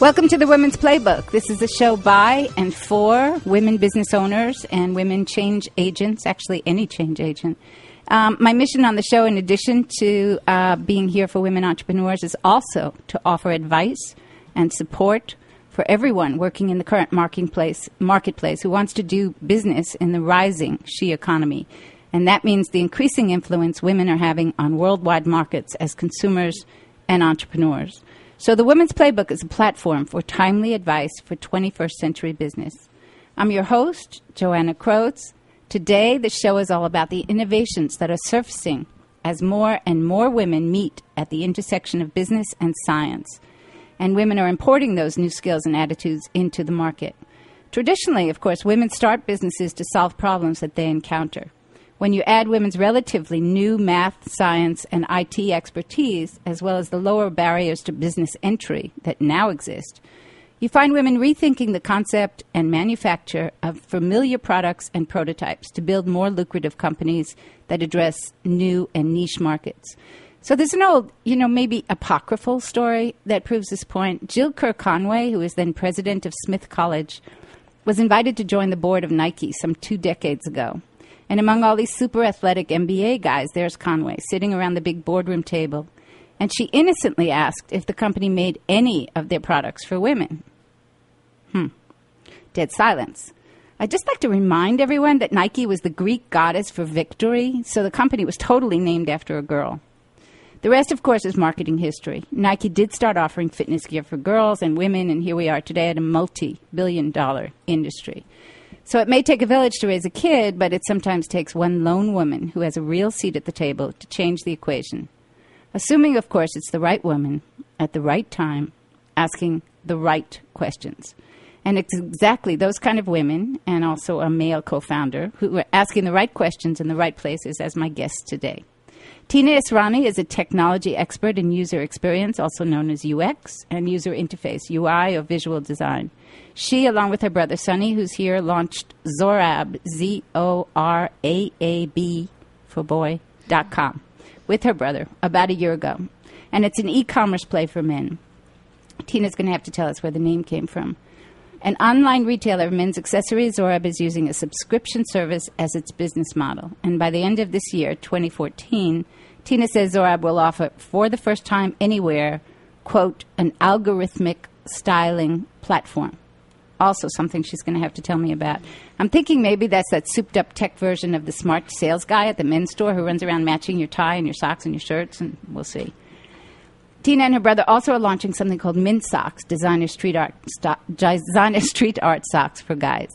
Welcome to the Women's Playbook. This is a show by and for women business owners and women change agents, actually, any change agent. Um, my mission on the show, in addition to uh, being here for women entrepreneurs, is also to offer advice and support for everyone working in the current marketplace, marketplace who wants to do business in the rising she economy. And that means the increasing influence women are having on worldwide markets as consumers and entrepreneurs. So, the Women's Playbook is a platform for timely advice for 21st century business. I'm your host, Joanna Croats. Today, the show is all about the innovations that are surfacing as more and more women meet at the intersection of business and science. And women are importing those new skills and attitudes into the market. Traditionally, of course, women start businesses to solve problems that they encounter. When you add women's relatively new math, science, and IT expertise, as well as the lower barriers to business entry that now exist, you find women rethinking the concept and manufacture of familiar products and prototypes to build more lucrative companies that address new and niche markets. So there's an old, you know, maybe apocryphal story that proves this point. Jill Ker Conway, who was then president of Smith College, was invited to join the board of Nike some two decades ago. And among all these super athletic MBA guys, there's Conway sitting around the big boardroom table. And she innocently asked if the company made any of their products for women. Hmm. Dead silence. I'd just like to remind everyone that Nike was the Greek goddess for victory, so the company was totally named after a girl. The rest, of course, is marketing history. Nike did start offering fitness gear for girls and women, and here we are today at a multi billion dollar industry. So it may take a village to raise a kid, but it sometimes takes one lone woman who has a real seat at the table to change the equation. Assuming, of course, it's the right woman at the right time asking the right questions. And it's exactly those kind of women, and also a male co founder, who are asking the right questions in the right places as my guest today. Tina Israni is a technology expert in user experience, also known as UX, and user interface, UI, or visual design. She, along with her brother Sonny, who's here, launched Zoraab, Z O R A A B for boy, dot com, with her brother about a year ago. And it's an e commerce play for men. Tina's going to have to tell us where the name came from. An online retailer of men's accessories, Zoraab is using a subscription service as its business model. And by the end of this year, 2014, Tina says Zoraab will offer, for the first time anywhere, quote, an algorithmic styling platform. Also, something she's going to have to tell me about. I'm thinking maybe that's that souped up tech version of the smart sales guy at the men's store who runs around matching your tie and your socks and your shirts, and we'll see. Tina and her brother also are launching something called Mint Socks, designer street art, sto- designer street art socks for guys.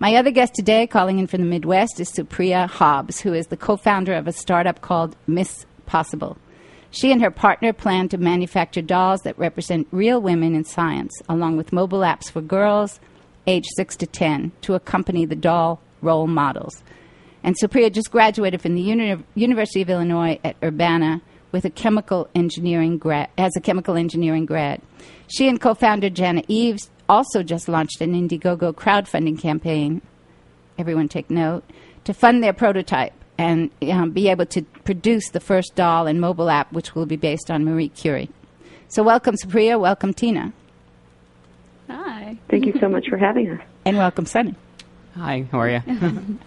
My other guest today, calling in from the Midwest, is Supriya Hobbs, who is the co-founder of a startup called Miss Possible. She and her partner plan to manufacture dolls that represent real women in science, along with mobile apps for girls aged 6 to 10 to accompany the doll role models. And Supriya just graduated from the Uni- University of Illinois at Urbana with a chemical engineering grad, as a chemical engineering grad. She and co-founder Jana Eaves also just launched an Indiegogo crowdfunding campaign. Everyone take note to fund their prototype and um, be able to produce the first doll and mobile app, which will be based on Marie Curie. So, welcome, Supriya. Welcome, Tina. Hi. Thank you so much for having us. And welcome, Sonny. Hi, how are you?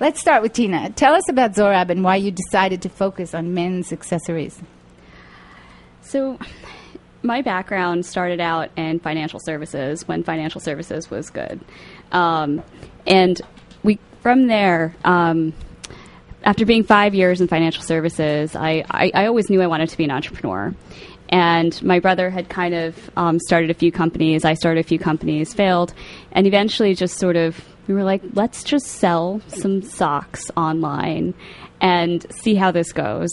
Let's start with Tina. Tell us about Zoraab and why you decided to focus on men's accessories. So, my background started out in financial services when financial services was good. Um, and we, from there, um, after being five years in financial services, I, I, I, always knew I wanted to be an entrepreneur. And my brother had kind of um, started a few companies. I started a few companies, failed, and eventually just sort of we were like, let's just sell some socks online and see how this goes.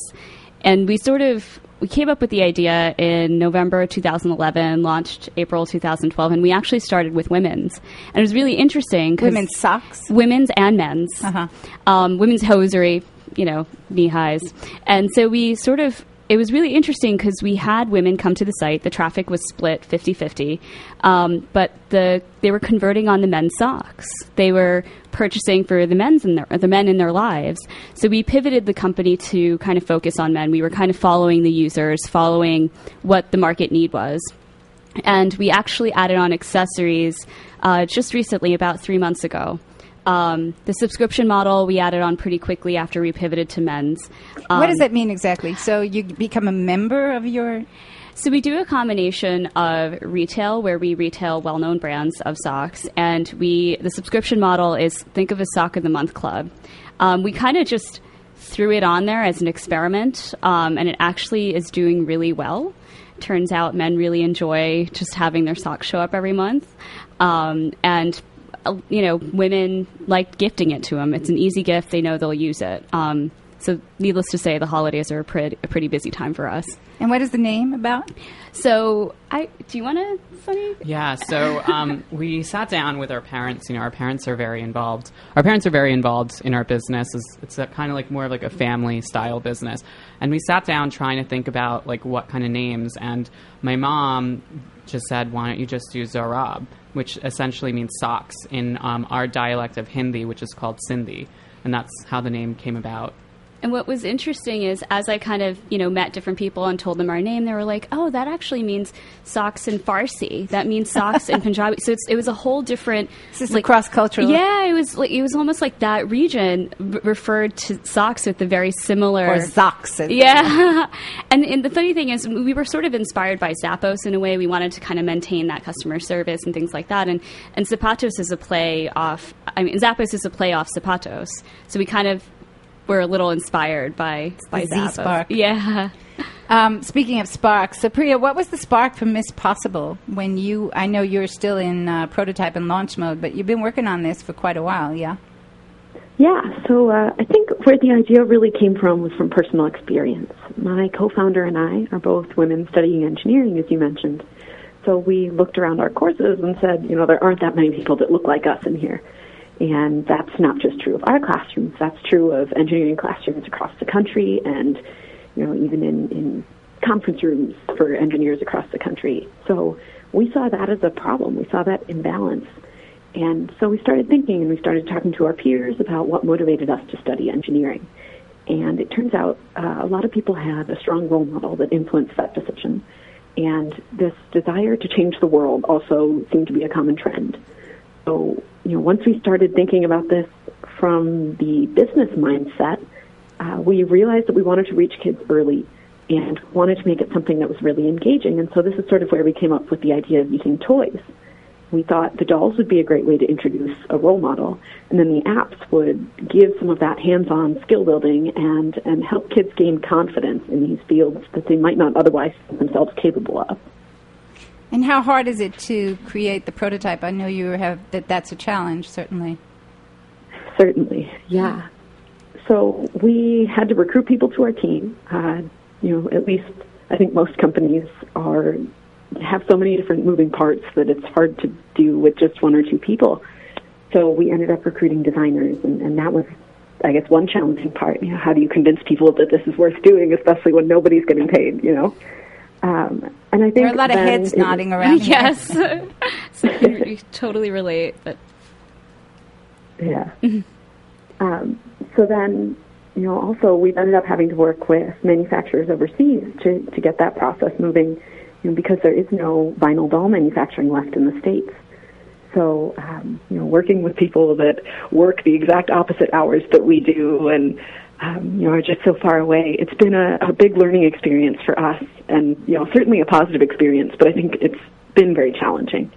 And we sort of we came up with the idea in November 2011, launched April 2012, and we actually started with women's. And it was really interesting. Women's socks? Women's and men's. Uh-huh. Um, women's hosiery, you know, knee highs. And so we sort of it was really interesting because we had women come to the site. The traffic was split 50 50. Um, but the, they were converting on the men's socks. They were purchasing for the, men's in their, the men in their lives. So we pivoted the company to kind of focus on men. We were kind of following the users, following what the market need was. and we actually added on accessories uh, just recently, about three months ago. Um, the subscription model we added on pretty quickly after we pivoted to men's. Um, what does that mean exactly? So you become a member of your. So we do a combination of retail, where we retail well-known brands of socks, and we the subscription model is think of a sock of the month club. Um, we kind of just threw it on there as an experiment, um, and it actually is doing really well. Turns out men really enjoy just having their socks show up every month, um, and you know women like gifting it to them. It's an easy gift; they know they'll use it. Um, so, needless to say, the holidays are a pretty, a pretty busy time for us. And what is the name about? So, I do you want to, Sonny? Yeah. So um, we sat down with our parents. You know, our parents are very involved. Our parents are very involved in our business. It's, it's kind of like more of like a family style business. And we sat down trying to think about like what kind of names. And my mom just said, "Why don't you just do Zoraab?" Which essentially means socks in um, our dialect of Hindi, which is called Sindhi, and that's how the name came about. And what was interesting is, as I kind of you know met different people and told them our name, they were like, "Oh, that actually means socks in Farsi. That means socks in Punjabi." So it was a whole different, this like cross cultural. Yeah, it was like it was almost like that region r- referred to socks with the very similar or socks. Yeah, and, and the funny thing is, we were sort of inspired by Zappos in a way. We wanted to kind of maintain that customer service and things like that. And and Zapatos is a play off. I mean, Zappos is a play off Zapatos. So we kind of were a little inspired by by Z Spark. Yeah. Um, speaking of sparks, Supriya, what was the spark for Miss Possible when you? I know you're still in uh, prototype and launch mode, but you've been working on this for quite a while, yeah. Yeah, so uh, I think where the idea really came from was from personal experience. My co-founder and I are both women studying engineering, as you mentioned. So we looked around our courses and said, you know, there aren't that many people that look like us in here. And that's not just true of our classrooms, that's true of engineering classrooms across the country and, you know, even in, in conference rooms for engineers across the country. So we saw that as a problem. We saw that imbalance. And so we started thinking and we started talking to our peers about what motivated us to study engineering. And it turns out uh, a lot of people had a strong role model that influenced that decision. And this desire to change the world also seemed to be a common trend. So you know, once we started thinking about this from the business mindset, uh, we realized that we wanted to reach kids early and wanted to make it something that was really engaging. And so this is sort of where we came up with the idea of using toys. We thought the dolls would be a great way to introduce a role model, and then the apps would give some of that hands-on skill building and, and help kids gain confidence in these fields that they might not otherwise themselves capable of. And how hard is it to create the prototype? I know you have that. That's a challenge, certainly. Certainly, yeah. So we had to recruit people to our team. Uh, you know, at least I think most companies are have so many different moving parts that it's hard to do with just one or two people. So we ended up recruiting designers, and, and that was, I guess, one challenging part. You know, how do you convince people that this is worth doing, especially when nobody's getting paid? You know. Um, and I think there are a lot of heads nodding around. Yes, so you totally relate. But yeah. um, so then, you know, also we've ended up having to work with manufacturers overseas to to get that process moving, you know, because there is no vinyl doll manufacturing left in the states. So, um, you know, working with people that work the exact opposite hours that we do and um, you know, are just so far away. It's been a, a big learning experience for us, and you know, certainly a positive experience. But I think it's been very challenging.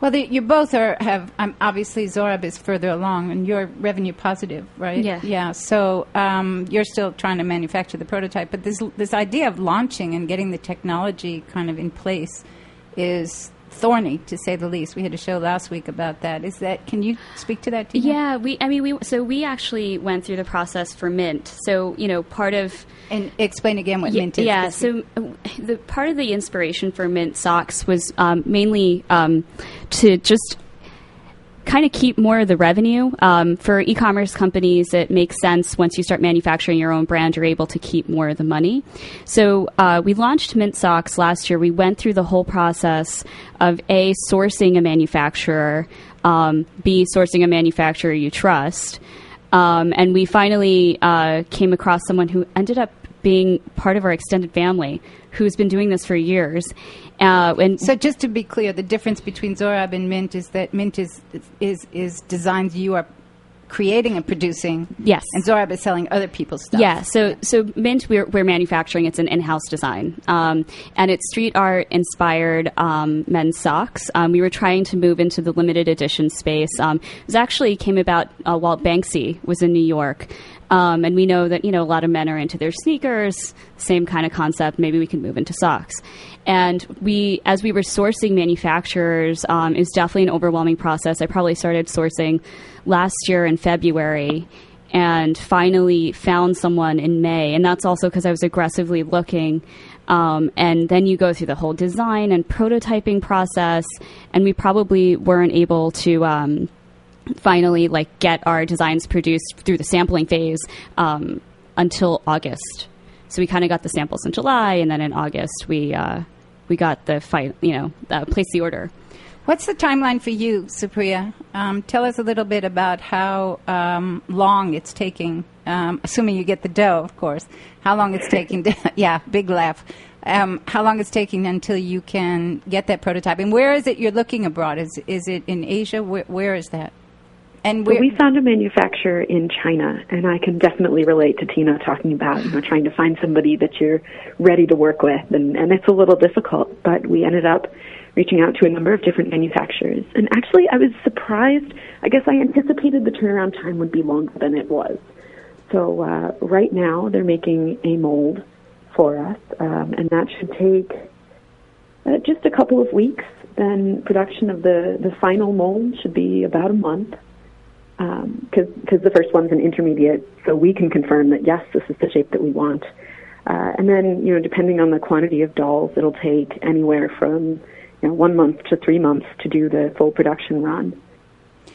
Well, the, you both are have um, obviously Zoraab is further along, and you're revenue positive, right? Yeah. Yeah. So um, you're still trying to manufacture the prototype, but this this idea of launching and getting the technology kind of in place is thorny to say the least. We had a show last week about that. Is that can you speak to that? Tina? Yeah, we. I mean, we. So we actually went through the process for Mint. So you know, part of and explain again what yeah, Mint is. Yeah. So the part of the inspiration for Mint socks was um, mainly um, to just kind of keep more of the revenue. Um, for e commerce companies, it makes sense once you start manufacturing your own brand, you're able to keep more of the money. So uh, we launched Mint Socks last year. We went through the whole process of A, sourcing a manufacturer, um, B, sourcing a manufacturer you trust. Um, and we finally uh, came across someone who ended up being part of our extended family who's been doing this for years. Uh, and So just to be clear, the difference between Zoraab and Mint is that Mint is is is designs you are creating and producing. Yes. And Zoraab is selling other people's stuff. Yeah, so so Mint we're, we're manufacturing. It's an in-house design, um, and it's street art inspired um, men's socks. Um, we were trying to move into the limited edition space. Um, it was actually came about uh, while Banksy was in New York. Um, and we know that you know a lot of men are into their sneakers. Same kind of concept. Maybe we can move into socks. And we, as we were sourcing manufacturers, um, it was definitely an overwhelming process. I probably started sourcing last year in February, and finally found someone in May. And that's also because I was aggressively looking. Um, and then you go through the whole design and prototyping process, and we probably weren't able to. Um, finally like get our designs produced through the sampling phase um, until August. So we kind of got the samples in July, and then in August we uh, we got the fight. You know, uh, place the order. What's the timeline for you, Supriya? Um, tell us a little bit about how um, long it's taking, um, assuming you get the dough, of course, how long it's taking to, yeah, big laugh. Um, how long it's taking until you can get that prototype? And where is it you're looking abroad? Is, is it in Asia? Where, where is that? And So we found a manufacturer in China, and I can definitely relate to Tina talking about you know trying to find somebody that you're ready to work with, and, and it's a little difficult. But we ended up reaching out to a number of different manufacturers, and actually I was surprised. I guess I anticipated the turnaround time would be longer than it was. So uh, right now they're making a mold for us, um, and that should take uh, just a couple of weeks. Then production of the the final mold should be about a month because because the first one's an intermediate, so we can confirm that yes, this is the shape that we want. Uh, and then, you know, depending on the quantity of dolls, it'll take anywhere from you know one month to three months to do the full production run.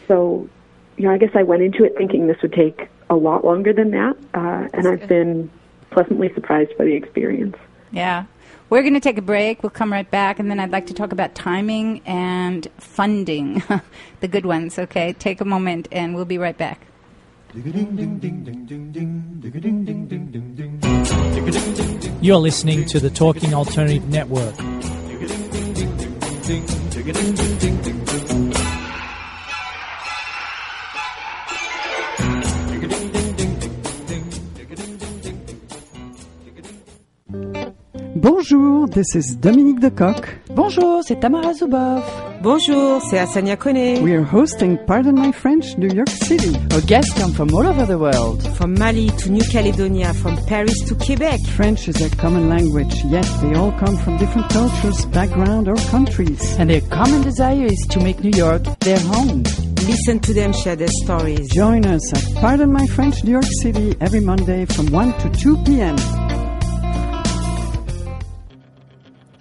So, you know, I guess I went into it thinking this would take a lot longer than that, uh, and I've been pleasantly surprised by the experience. yeah. We're going to take a break. We'll come right back, and then I'd like to talk about timing and funding, the good ones. Okay, take a moment, and we'll be right back. You're listening to the Talking Alternative Network. Bonjour, this is Dominique Decoq. Bonjour, c'est Tamara Zuboff. Bonjour, c'est Asania Kone. We are hosting Pardon My French, New York City. Our guests come from all over the world. From Mali to New Caledonia, from Paris to Quebec. French is a common language, yet they all come from different cultures, background, or countries. And their common desire is to make New York their home. Listen to them share their stories. Join us at Pardon My French, New York City every Monday from 1 to 2 p.m.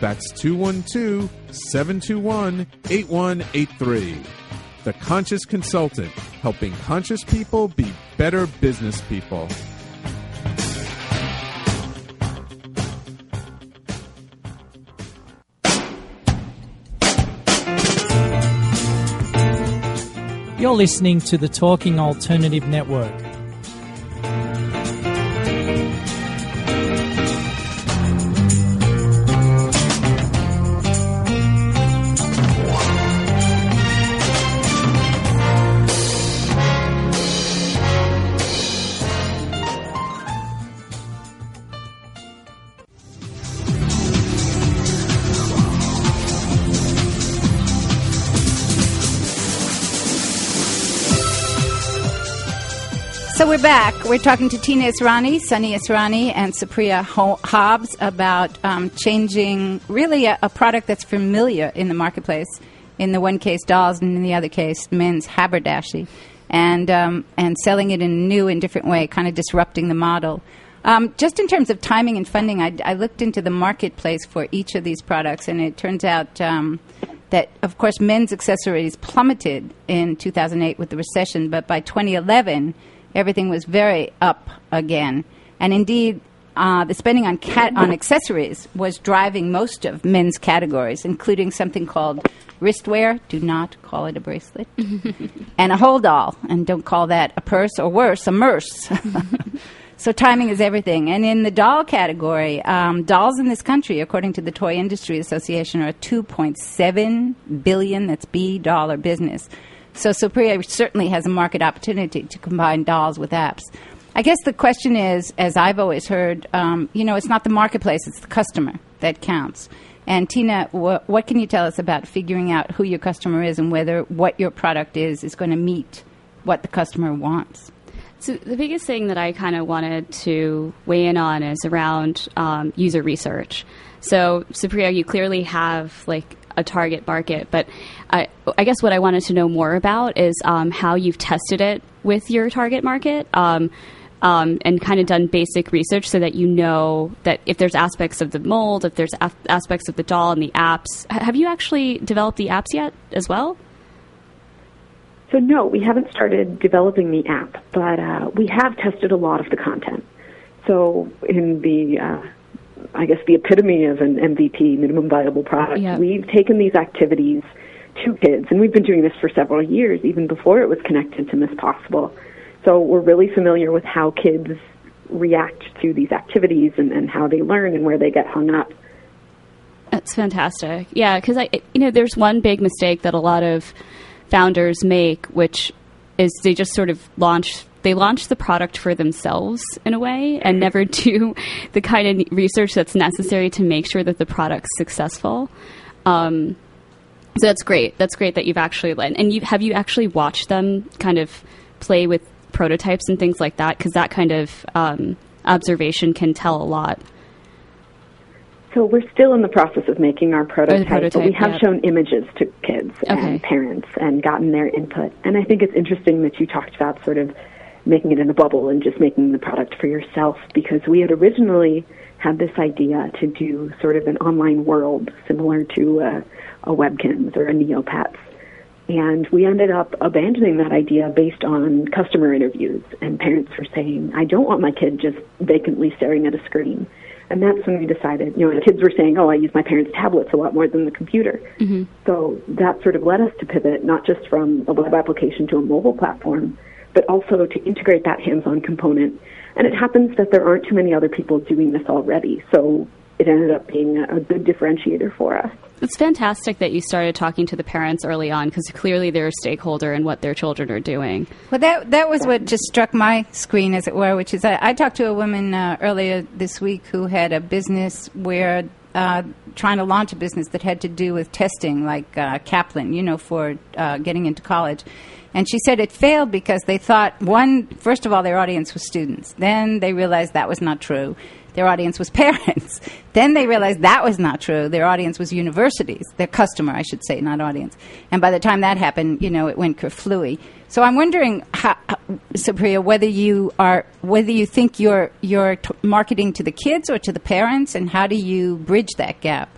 That's 212 721 8183. The Conscious Consultant, helping conscious people be better business people. You're listening to the Talking Alternative Network. We're back. We're talking to Tina Israni, Sonny Israni, and Supriya Hobbs about um, changing really a, a product that's familiar in the marketplace. In the one case, dolls, and in the other case, men's haberdashery, and um, and selling it in a new and different way, kind of disrupting the model. Um, just in terms of timing and funding, I, I, looked into the marketplace for each of these products, and it turns out um, that, of course, men's accessories plummeted in 2008 with the recession, but by 2011, everything was very up again. And indeed, uh, the spending on cat on accessories was driving most of men's categories, including something called wristwear. Do not call it a bracelet, and a hold all, and don't call that a purse or worse, a murse. so timing is everything. And in the doll category, um, dolls in this country, according to the Toy Industry Association, are a 2.7 billion. That's B dollar business. So Supriya certainly has a market opportunity to combine dolls with apps. I guess the question is, as I've always heard, um, you know, it's not the marketplace, it's the customer that counts. And Tina, wh- what can you tell us about figuring out who your customer is and whether what your product is is going to meet what the customer wants? So the biggest thing that I kind of wanted to weigh in on is around um, user research. So Supriya, you clearly have like a target market, but I, I guess what I wanted to know more about is um, how you've tested it with your target market. Um, um, and kind of done basic research so that you know that if there's aspects of the mold, if there's aspects of the doll and the apps. H- have you actually developed the apps yet as well? So, no, we haven't started developing the app, but uh, we have tested a lot of the content. So, in the, uh, I guess, the epitome of an MVP, minimum viable product, yep. we've taken these activities to kids, and we've been doing this for several years, even before it was connected to Miss Possible so we're really familiar with how kids react to these activities and, and how they learn and where they get hung up. That's fantastic. Yeah, because I, you know, there's one big mistake that a lot of founders make, which is they just sort of launch they launch the product for themselves in a way and never do the kind of research that's necessary to make sure that the product's successful. Um, so that's great. That's great that you've actually led. And you, have you actually watched them kind of play with prototypes and things like that? Because that kind of um, observation can tell a lot. So we're still in the process of making our prototype, prototype but we have shown images to kids okay. and parents and gotten their input. And I think it's interesting that you talked about sort of making it in a bubble and just making the product for yourself because we had originally had this idea to do sort of an online world similar to a, a Webkinz or a Neopets and we ended up abandoning that idea based on customer interviews. And parents were saying, I don't want my kid just vacantly staring at a screen. And that's when we decided, you know, the kids were saying, oh, I use my parents' tablets a lot more than the computer. Mm-hmm. So that sort of led us to pivot not just from a web application to a mobile platform, but also to integrate that hands on component. And it happens that there aren't too many other people doing this already. So it ended up being a good differentiator for us. It's fantastic that you started talking to the parents early on because clearly they're a stakeholder in what their children are doing. Well, that that was what just struck my screen, as it were. Which is, I, I talked to a woman uh, earlier this week who had a business where uh, trying to launch a business that had to do with testing, like uh, Kaplan, you know, for uh, getting into college. And she said it failed because they thought, one, first of all, their audience was students. Then they realized that was not true their audience was parents. then they realized that was not true. Their audience was universities, their customer, I should say, not audience. And by the time that happened, you know, it went kerflooey. So I'm wondering, how, whether you are, whether you think you're you're t- marketing to the kids or to the parents, and how do you bridge that gap?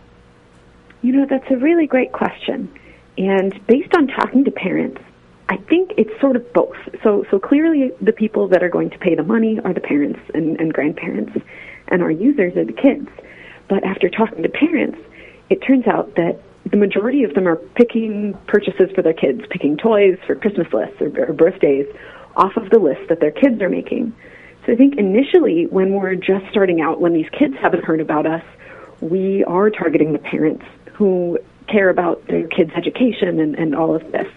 You know, that's a really great question. And based on talking to parents, I think it's sort of both. So, so clearly, the people that are going to pay the money are the parents and, and grandparents and our users are the kids. But after talking to parents, it turns out that the majority of them are picking purchases for their kids, picking toys for Christmas lists or, or birthdays off of the list that their kids are making. So I think initially, when we're just starting out, when these kids haven't heard about us, we are targeting the parents who care about their kids' education and, and all of this.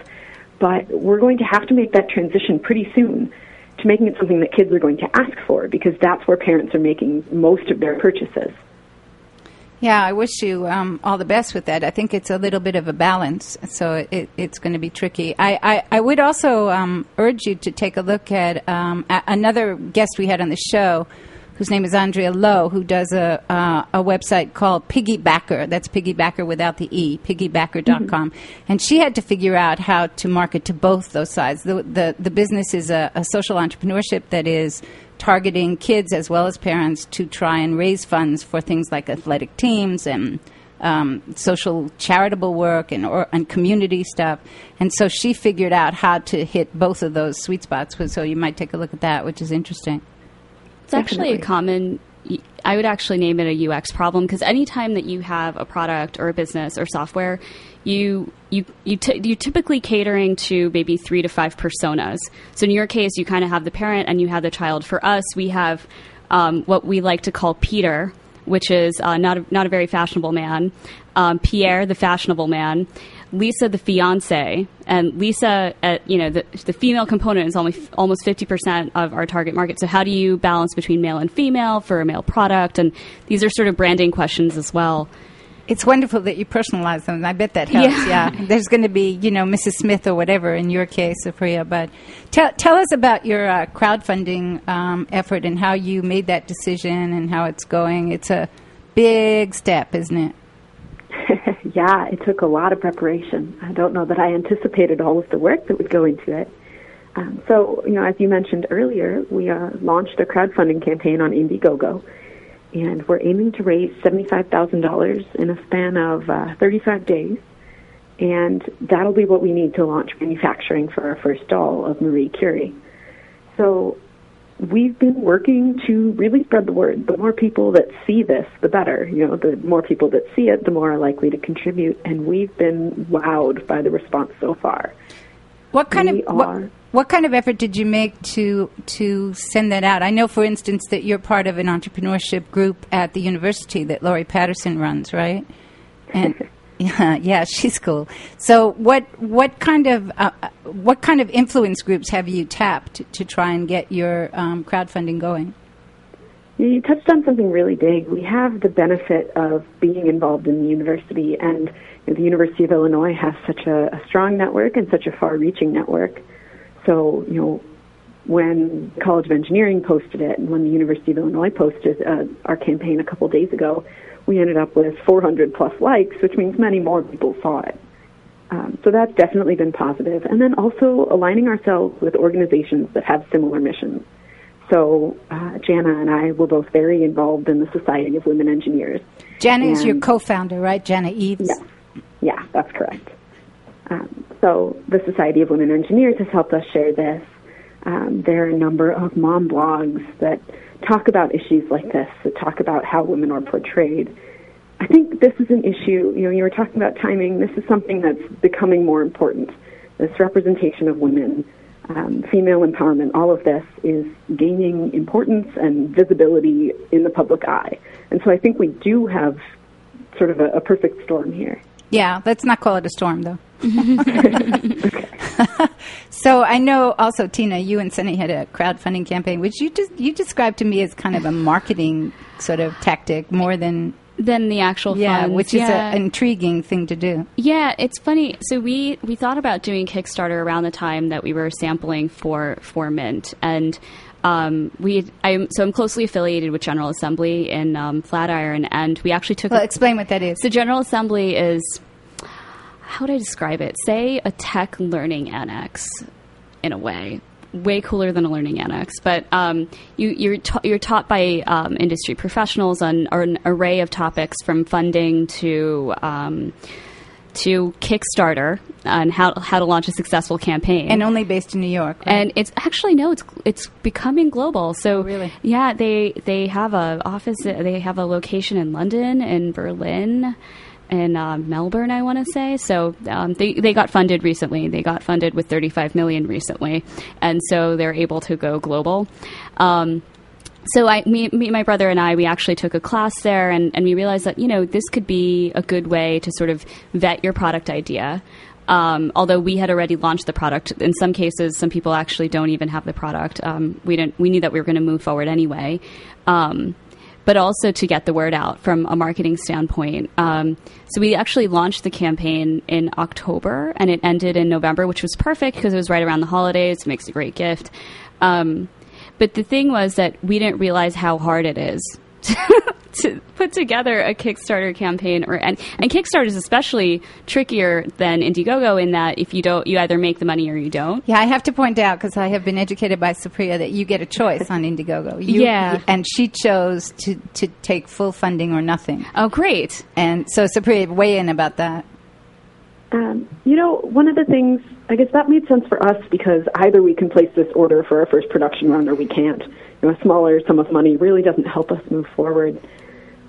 But we're going to have to make that transition pretty soon to making it something that kids are going to ask for because that's where parents are making most of their purchases. Yeah, I wish you um, all the best with that. I think it's a little bit of a balance, so it, it's going to be tricky. I, I, I would also um, urge you to take a look at um, another guest we had on the show whose name is Andrea Lowe, who does a, uh, a website called Piggybacker. That's Piggybacker without the E, piggybacker.com. Mm-hmm. And she had to figure out how to market to both those sides. The, the, the business is a, a social entrepreneurship that is targeting kids as well as parents to try and raise funds for things like athletic teams and um, social charitable work and, or, and community stuff. And so she figured out how to hit both of those sweet spots. So you might take a look at that, which is interesting. It's actually a common. I would actually name it a UX problem because anytime that you have a product or a business or software, you you you t- you're typically catering to maybe three to five personas. So in your case, you kind of have the parent and you have the child. For us, we have um, what we like to call Peter, which is uh, not a, not a very fashionable man. Um, Pierre, the fashionable man. Lisa, the fiance, and Lisa, at, you know, the, the female component is only almost fifty percent of our target market. So, how do you balance between male and female for a male product? And these are sort of branding questions as well. It's wonderful that you personalize them. I bet that helps. Yeah, yeah. there's going to be, you know, Mrs. Smith or whatever in your case, Priya. But tell tell us about your uh, crowdfunding um, effort and how you made that decision and how it's going. It's a big step, isn't it? yeah, it took a lot of preparation. I don't know that I anticipated all of the work that would go into it. Um, so, you know, as you mentioned earlier, we uh, launched a crowdfunding campaign on Indiegogo and we're aiming to raise $75,000 in a span of uh, 35 days. And that'll be what we need to launch manufacturing for our first doll of Marie Curie. So we've been working to really spread the word. The more people that see this, the better. You know, the more people that see it, the more are likely to contribute. And we've been wowed by the response so far. What kind we of what, what, kind of effort did you make to to send that out? I know, for instance, that you're part of an entrepreneurship group at the university that Laurie Patterson runs, right? And yeah, yeah, she's cool. So, what what kind of uh, what kind of influence groups have you tapped to, try and get your um, crowdfunding going? You touched on something really big. We have the benefit of being involved in the university, and you know, the University of Illinois has such a, a strong network and such a far-reaching network. So, you know, when the College of Engineering posted it, and when the University of Illinois posted uh, our campaign a couple days ago, we ended up with 400 plus likes, which means many more people saw it. Um, so that's definitely been positive. And then also aligning ourselves with organizations that have similar missions. So uh, Jana and I were both very involved in the Society of Women Engineers. Jana and is your co-founder, right? Jana Eaves. Yes. Yeah, that's correct. Um, so the Society of Women Engineers has helped us share this. Um, there are a number of mom blogs that talk about issues like this, that talk about how women are portrayed. I think this is an issue, you know, you were talking about timing. This is something that's becoming more important. This representation of women, um, female empowerment, all of this is gaining importance and visibility in the public eye. And so I think we do have sort of a, a perfect storm here. Yeah, let's not call it a storm, though. so I know also Tina, you and Sonny had a crowdfunding campaign, which you just you described to me as kind of a marketing sort of tactic more than than the actual yeah, funds. which is an intriguing thing to do. Yeah, it's funny. So we we thought about doing Kickstarter around the time that we were sampling for for Mint, and um, we I'm so I'm closely affiliated with General Assembly in um, Flatiron, and we actually took. Well, a, explain what that is. So General Assembly is how would I describe it? Say a tech learning annex, in a way. Way cooler than a learning annex, but um, you, you're ta- you're taught by um, industry professionals on, an array of topics from funding to um, to Kickstarter on how how to launch a successful campaign, and only based in New York. Right? And it's actually no, it's it's becoming global. So oh, really, yeah, they they have a office, they have a location in London and Berlin in uh, Melbourne, I want to say. So um, they they got funded recently. They got funded with 35 million recently, and so they're able to go global. Um, so I, me, me, my brother and I, we actually took a class there, and, and we realized that you know this could be a good way to sort of vet your product idea. Um, although we had already launched the product, in some cases, some people actually don't even have the product. Um, we didn't. We knew that we were going to move forward anyway. Um, but also to get the word out from a marketing standpoint. Um, so we actually launched the campaign in October and it ended in November, which was perfect because it was right around the holidays. It makes a great gift. Um, but the thing was that we didn't realize how hard it is to put together a Kickstarter campaign, or and, and Kickstarter is especially trickier than Indiegogo in that if you don't, you either make the money or you don't. Yeah, I have to point out because I have been educated by Supriya that you get a choice on Indiegogo. You, Yeah. and she chose to to take full funding or nothing. Oh, great! And so Supriya, weigh in about that. Um, you know, one of the things, I guess that made sense for us because either we can place this order for our first production run or we can't. You know, a smaller sum of money really doesn't help us move forward,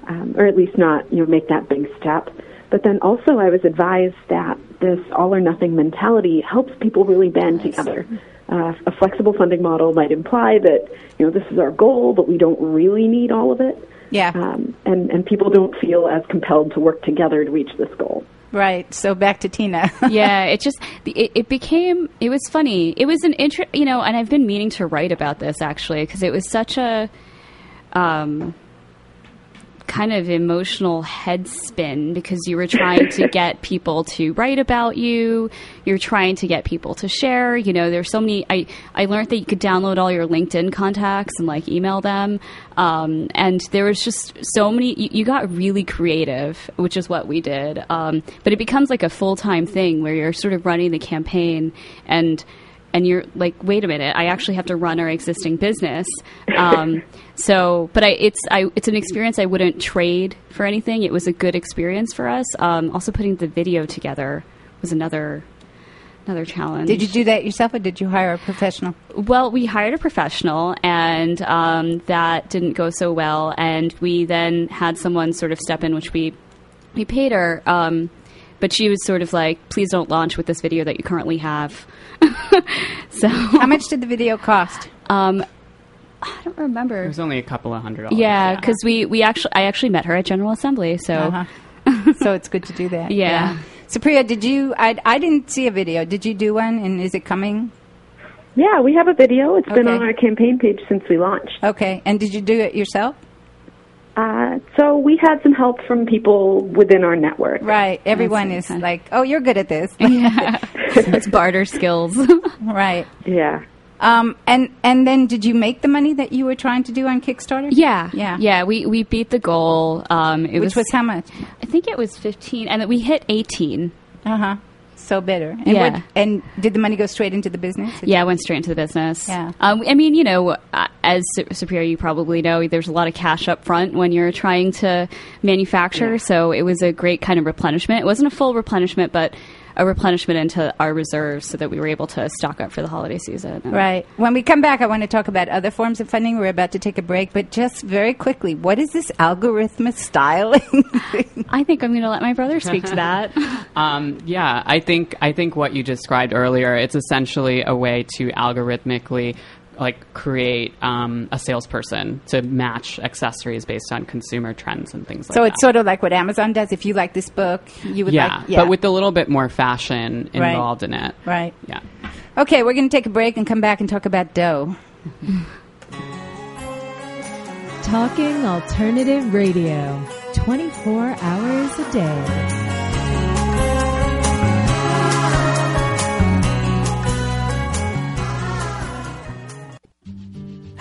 um, or at least not, you know, make that big step. But then also, I was advised that this all or nothing mentality helps people really band together. Uh, a flexible funding model might imply that, you know, this is our goal, but we don't really need all of it. Yeah. Um, and, and people don't feel as compelled to work together to reach this goal. Right. So back to Tina. yeah, it just it, it became it was funny. It was an interest, you know, and I've been meaning to write about this actually because it was such a um kind of emotional head spin because you were trying to get people to write about you. You're trying to get people to share. You know there's so many i i learned that you could download all your linkedin contacts and like email them. Um, and there was just so many you, you got really creative which is what we did. Um, but it becomes like a full-time thing where you're sort of running the campaign and and you're like, wait a minute, I actually have to run our existing business. Um, so, but I, it's I, it's an experience I wouldn't trade for anything. It was a good experience for us. Um, also, putting the video together was another another challenge. did you do that yourself, or did you hire a professional? Well, we hired a professional, and um, that didn't go so well. And we then had someone sort of step in, which we we paid her. Um, but she was sort of like, "Please don't launch with this video that you currently have." so, How much did the video cost? um, I don't remember. It was only a couple of hundred dollars. Yeah, because we, we actually I actually met her at General Assembly. So Uh-huh. so it's good to do that. Yeah. Supriya, did you? I, I didn't see a video. Did you do one? And is it coming? Yeah, we have a video. It's been on our campaign page since we launched. Okay. And did you do it yourself? Uh, so we had some help from people within our network. Right. Everyone is okay. like, oh, you're good at this. yeah, it's barter skills. right. Yeah. Um, and and then did you make the money that you were trying to do on Kickstarter? yeah, Yeah. yeah. We we beat the goal. Um, it Which was how much? I think it was fifteen, and we hit eighteen. Uh huh. So better. And Yeah. what- and did the money go straight into the business? Yeah, I went straight into the business. Yeah. Um, I mean, you know, uh, as Supriya, you probably know, there's a lot of cash up front when you're trying to manufacture. So it was a great kind of replenishment. It wasn't a full replenishment, but a replenishment into our reserves so that we were able to stock up for the holiday season. Right. When we come back, I want to talk about other forms of funding. We're about to take a break, but just very quickly, what is this algorithmic styling thing? I think I'm going to let my brother speak to that. Um, yeah, I think I think what you described earlier, it's essentially a way to algorithmically like create um, a salesperson to match accessories based on consumer trends and things like So that. So it's sort of like what Amazon does. If you like this book, you would yeah, like, yeah, but with a little bit more fashion Right. involved in it. right. Yeah. Okay, we're going to take a break and come back and talk about dough. Talking Alternative Radio, 24 hours a day.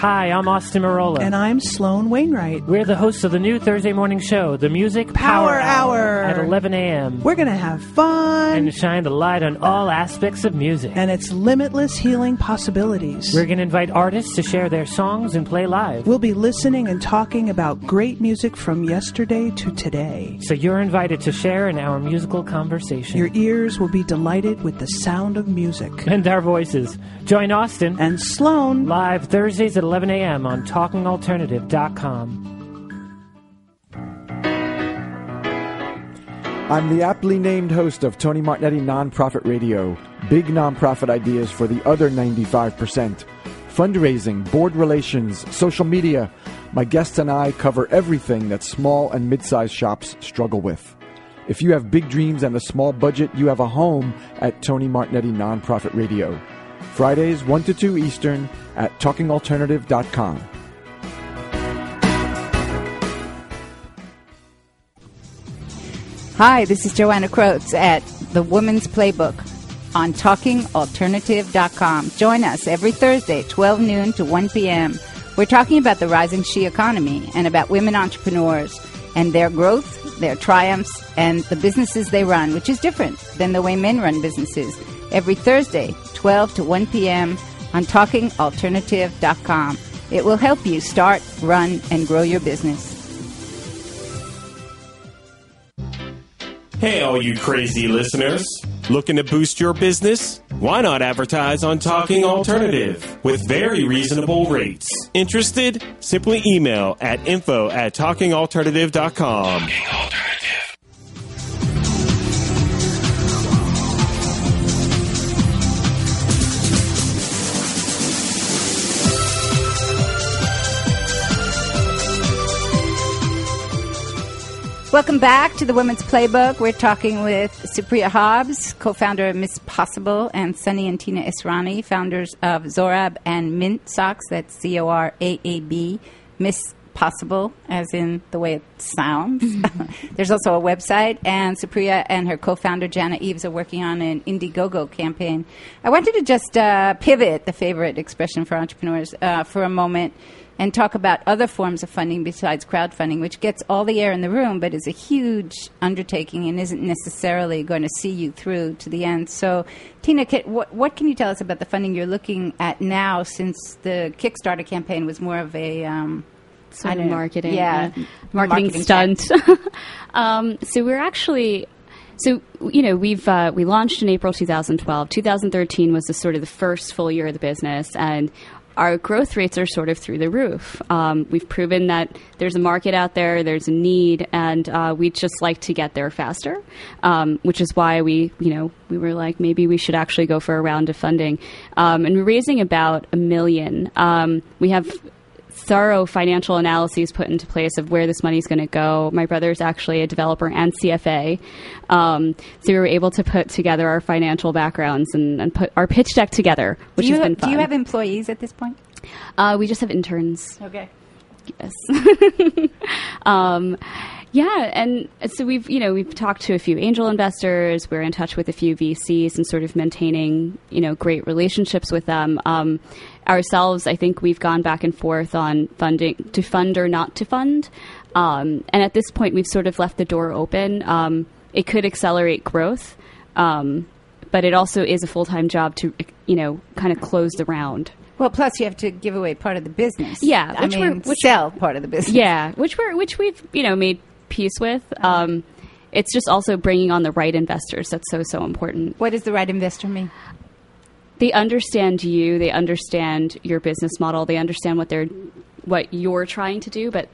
Hi, I'm Austin Marola. And I'm Sloan Wainwright. We're the hosts of the new Thursday morning show, The Music Power Hour. at 11 a.m. We're going to have fun. and shine the light on all aspects of music. and its limitless healing possibilities. We're going to invite artists to share their songs and play live. We'll be listening and talking about great music from yesterday to today. So you're invited to share in our musical conversation. Your ears will be delighted with the sound of music. and our voices. Join Austin And Sloan, live Thursdays at 11 a.m. on TalkingAlternative.com. I'm the aptly named host of Tony Martignetti Nonprofit Radio. Big nonprofit ideas for the other 95%. Fundraising, board relations, social media. My guests and I cover everything that small and mid sized shops struggle with. If you have big dreams and a small budget, you have a home at Tony Martignetti Nonprofit Radio. Fridays, 1 to 2 Eastern at talkingalternative.com. Hi, this is Joanna Croats at The Woman's Playbook on talkingalternative.com. Join us every Thursday, 12 noon to 1 p.m. We're talking about the rising she economy and about women entrepreneurs and their growth, their triumphs, and the businesses they run, which is different than the way men run businesses. Every Thursday, 12 to 1 p.m. on talkingalternative.com. It will help you start, run, and grow your business. Hey, all you crazy listeners. Looking to boost your business? Why not advertise on Talking Alternative with very reasonable rates? Interested? Simply email at info at talkingalternative.com. Talking Alternative. Welcome back to the Women's Playbook. We're talking with Supriya Hobbs, co-founder of Miss Possible, and Sonny and Tina Israni, founders of Zoraab and Mint Socks. That's Z-O-R-A-A-B, Miss Possible, as in the way it sounds. There's also a website, and Supriya and her co-founder Janna Eaves are working on an Indiegogo campaign. I wanted to just uh, pivot, the favorite expression for entrepreneurs, uh, for a moment and talk about other forms of funding besides crowdfunding, which gets all the air in the room, but is a huge undertaking and isn't necessarily going to see you through to the end. So, Tina, can, what, what, can you tell us about the funding you're looking at now, since the Kickstarter campaign was more of a um, sort of marketing, yeah, yeah. marketing, marketing stunt. um, so we're actually so you know we've uh, we launched in April 2012. 2013 was the sort of the first full year of the business, and our growth rates are sort of through the roof. Um, we've proven that there's a market out there, there's a need, and uh, we'd just like to get there faster. Um, which is why we, you know, we were like, maybe we should actually go for a round of funding. Um, and we're raising about a million. Um, we have thorough financial analyses put into place of where this money is going to go. My brother is actually a developer and CFA, um, so we were able to put together our financial backgrounds and, and put our pitch deck together, which do has you, been fun. Do you have employees at this point? Uh, we just have interns. Okay. Yes. um, yeah, and so we've you know we've talked to a few angel investors. We're in touch with a few VCs and sort of maintaining you know great relationships with them. Um, ourselves, I think we've gone back and forth on funding to fund or not to fund, um, and at this point we've sort of left the door open. Um, it could accelerate growth, um, but it also is a full time job to you know kind of close the round. Well, plus you have to give away part of the business. Yeah, I which mean, we're which, sell part of the business. Yeah, which we're which we've you know made peace with. Um, it's just also bringing on the right investors that's so so important. What does the right investor mean? They understand you. They understand your business model. They understand what they're what you're trying to do, but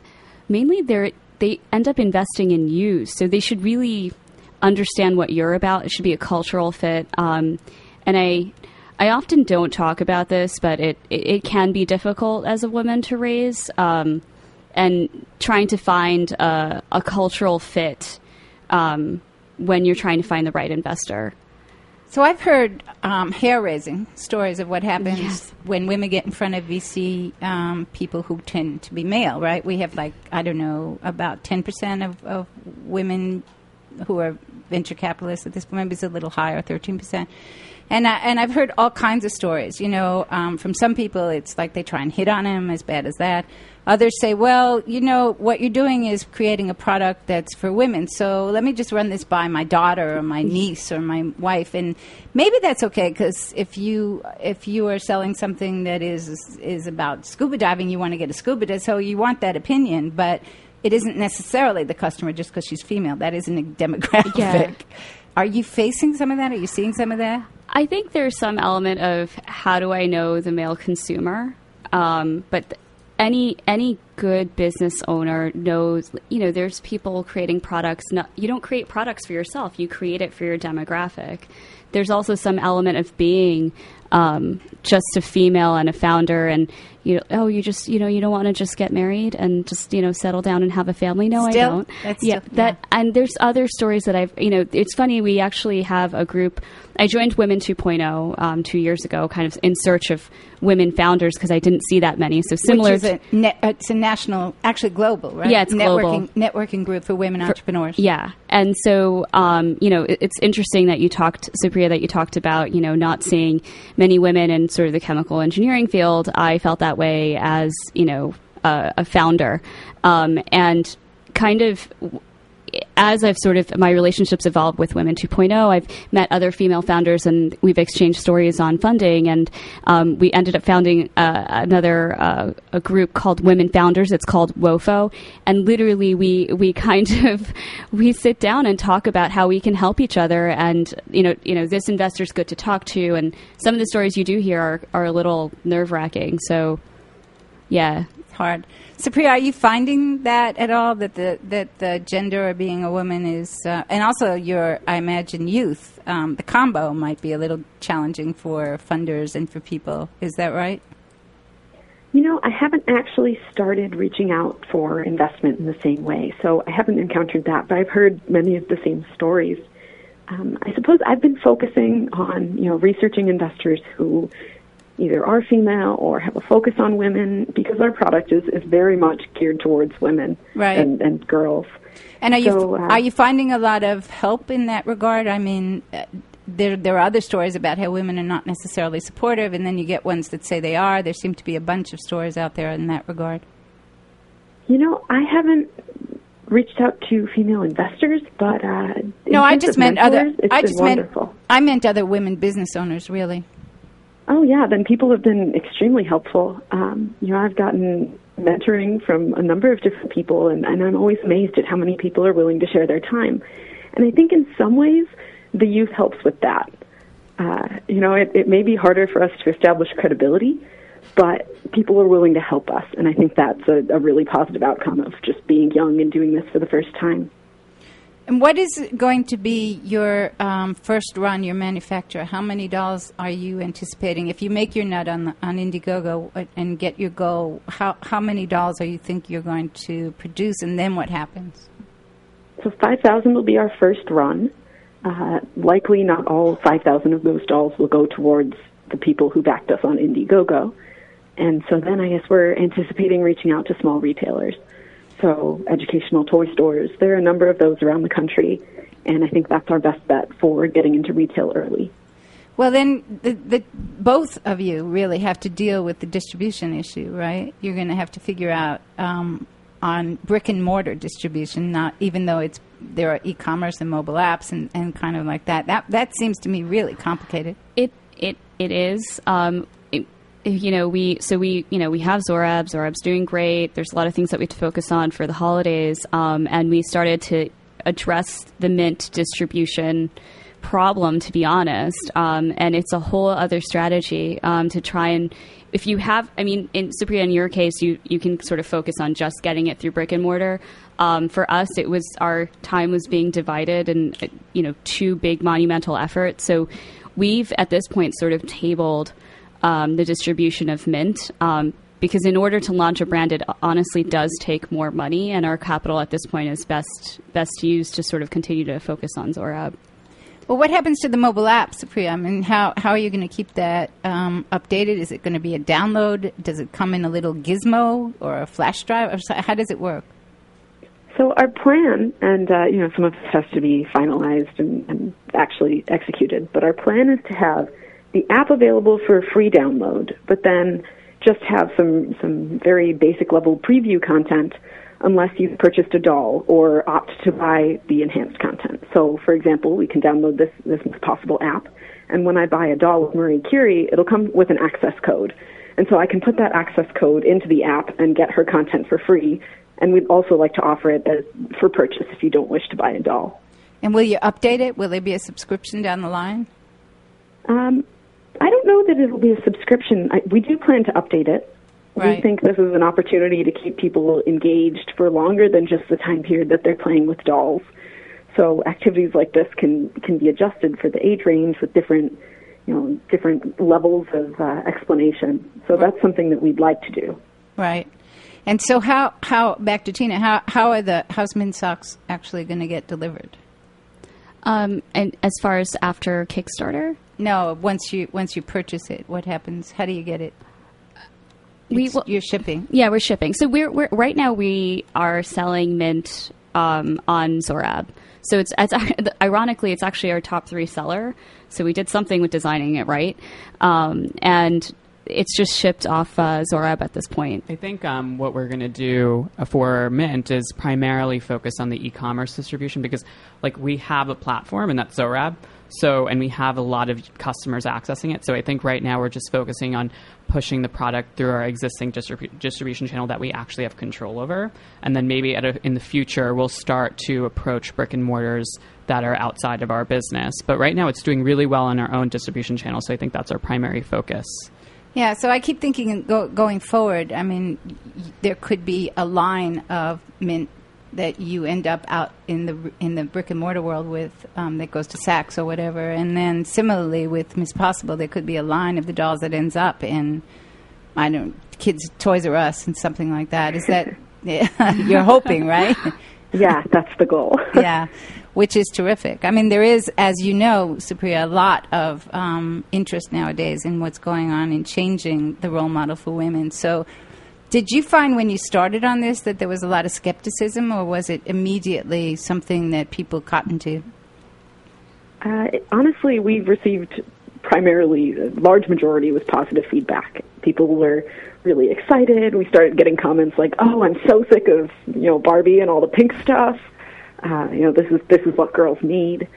mainly they're they end up investing in you. So they should really understand what you're about. It should be a cultural fit. Um, and I I often don't talk about this, but it, it, it can be difficult as a woman to raise. Um, and trying to find a, a cultural fit um, when you're trying to find the right investor. So I've heard um, hair raising stories of what happens Yes. when women get in front of VC um, people who tend to be male, right? We have like, I don't know, about 10% of, of women who are venture capitalists at this point, maybe it's a little higher, 13%. And, I, and I've heard all kinds of stories. You know, um, from some people, it's like they try and hit on him, as bad as that. Others say, well, you know, what you're doing is creating a product that's for women. So let me just run this by my daughter or my niece or my wife, and maybe that's okay because if you if you are selling something that is is about scuba diving, you want to get a scuba dive, so you want that opinion, but it isn't necessarily the customer just because she's female. That isn't a demographic. Yeah. Are you facing some of that? Are you seeing some of that? I think there's some element of how do I know the male consumer, um, but th- any any good business owner knows. You know, there's people creating products. Not, you don't create products for yourself. You create it for your demographic. There's also some element of being um, just a female and a founder, and you know, oh, you just you know, you don't want to just get married and just you know settle down and have a family. No, I don't. That's yeah, still- that and there's other stories that I've you know it's funny we actually have a group I joined Women 2.0 um, two years ago kind of in search of women founders because I didn't see that many so similar Which is a, ne- it's a national, actually global, right? Yeah, it's networking, global. Networking group for women entrepreneurs. Yeah, and so um, you know, it, it's interesting that you talked, Supriya, that you talked about you know not seeing many women in sort of the chemical engineering field. I felt that way as you know a, a founder, um, and kind of as I've sort of my relationships evolved with Women 2.0, I've met other female founders and we've exchanged stories on funding. And um, we ended up founding uh, another uh, a group called Women Founders. It's called WOFO, and literally we we kind of we sit down and talk about how we can help each other. And you know you know this investor's good to talk to, and some of the stories you do hear are are a little nerve wracking. So yeah, it's hard. Supriya, are you finding that at all that the that the gender of being a woman is, uh, and also your, I imagine, youth, um, the combo might be a little challenging for funders and for people. Is that right? You know, I haven't actually started reaching out for investment in the same way, so I haven't encountered that, but I've heard many of the same stories. Um, I suppose I've been focusing on, you know, researching investors who either are female or have a focus on women because our product is, is very much geared towards women Right. and, and girls. And are you uh, are you finding a lot of help in that regard? I mean, uh, there there are other stories about how women are not necessarily supportive, and then you get ones that say they are. There seem to be a bunch of stories out there in that regard. You know, I haven't reached out to female investors, but uh, No, I just meant other. I just meant. I meant other women business owners. Really. Oh yeah, then people have been extremely helpful. Um, you know, I've gotten mentoring from a number of different people, and, and I'm always amazed at how many people are willing to share their time. And I think in some ways, the youth helps with that. Uh, you know, it, it may be harder for us to establish credibility, but people are willing to help us, and I think that's a, a really positive outcome of just being young and doing this for the first time. And what is going to be your um, first run, your manufacturer? How many dolls are you anticipating? If you make your nut on on Indiegogo uh, and get your goal, how how many dolls are you think you're going to produce, and then what happens? So 5,000 will be our first run. Uh, likely not all 5,000 of those dolls will go towards the people who backed us on Indiegogo. And so then I guess we're anticipating reaching out to small retailers. So educational toy stores, there are a number of those around the country. And I think that's our best bet for getting into retail early. Well, then the, the, both of you really have to deal with the distribution issue, right? You're going to have to figure out um, on brick and mortar distribution, not even though it's there are e-commerce and mobile apps and, and kind of like that. That that seems to me really complicated. It it it is. Um, it, you know, we so we you know we have Zoraab. Zoraab's doing great. There's a lot of things that we have to focus on for the holidays, um, and we started to address the mint distribution problem to be honest um, and it's a whole other strategy um, to try and if you have i mean in Supriya, in your case you, you can sort of focus on just getting it through brick and mortar um, for us it was our time was being divided and you know two big monumental efforts so we've at this point sort of tabled um, the distribution of mint um, because in order to launch a brand it honestly does take more money and our capital at this point is best best used to sort of continue to focus on Zoraab Well, what happens to the mobile app, Supriya? I mean, how, how are you going to keep that um, updated? Is it going to be a download? Does it come in a little gizmo or a flash drive? Or how does it work? So our plan, and uh, you know, some of this has to be finalized and, and actually executed, but our plan is to have the app available for free download, but then just have some some very basic level preview content unless you've purchased a doll or opt to buy the enhanced content. So, for example, we can download this this possible app, and when I buy a doll with Marie Curie, it'll come with an access code. And so I can put that access code into the app and get her content for free. And we'd also like to offer it as, for purchase if you don't wish to buy a doll. And will you update it? Will there be a subscription down the line? Um, I don't know that it'll be a subscription. I, we do plan to update it. We think this is an opportunity to keep people engaged for longer than just the time period that they're playing with dolls. So activities like this can can be adjusted for the age range with different, you know, different levels of uh, explanation. So that's something that we'd like to do. Right. And so, how, how back to Tina, how, how are the House Mint socks actually going to get delivered? um, and as far as after kickstarter No, once you once you purchase it, what happens? How do you get it? we It's- you're shipping. Yeah, we're shipping. So we're, we're right now we are selling mint um, on Zoraab. So it's, it's ironically it's actually our top three seller. So we did something with designing it right, um, and it's just shipped off uh, Zoraab at this point. I think um, what we're going to do uh, for Mint is primarily focus on the e-commerce distribution because, like, we have a platform and that's Zoraab. So, and we have a lot of customers accessing it. So, I think right now we're just focusing on pushing the product through our existing distribu- distribution channel that we actually have control over, and then maybe a, in the future we'll start to approach brick and mortars that are outside of our business. But right now, it's doing really well on our own distribution channel. So, I think that's our primary focus. Yeah, so I keep thinking go, going forward. I mean, there could be a line of mint that you end up out in the in the brick and mortar world with um, that goes to Saks or whatever, and then similarly with Miss Possible, there could be a line of the dolls that ends up in I don't kids Toys R Us and something like that. Is that you're hoping, right? Yeah, that's the goal. yeah, which is terrific. I mean, there is, as you know, Supriya, a lot of um, interest nowadays in what's going on in changing the role model for women. So, did you find when you started on this that there was a lot of skepticism, or was it immediately something that people cottoned to? Uh, honestly, we've received primarily a large majority was positive feedback. People were really excited. We started getting comments like, "Oh, I'm so sick of you know Barbie and all the pink stuff. Uh, you know, this is this is what girls need."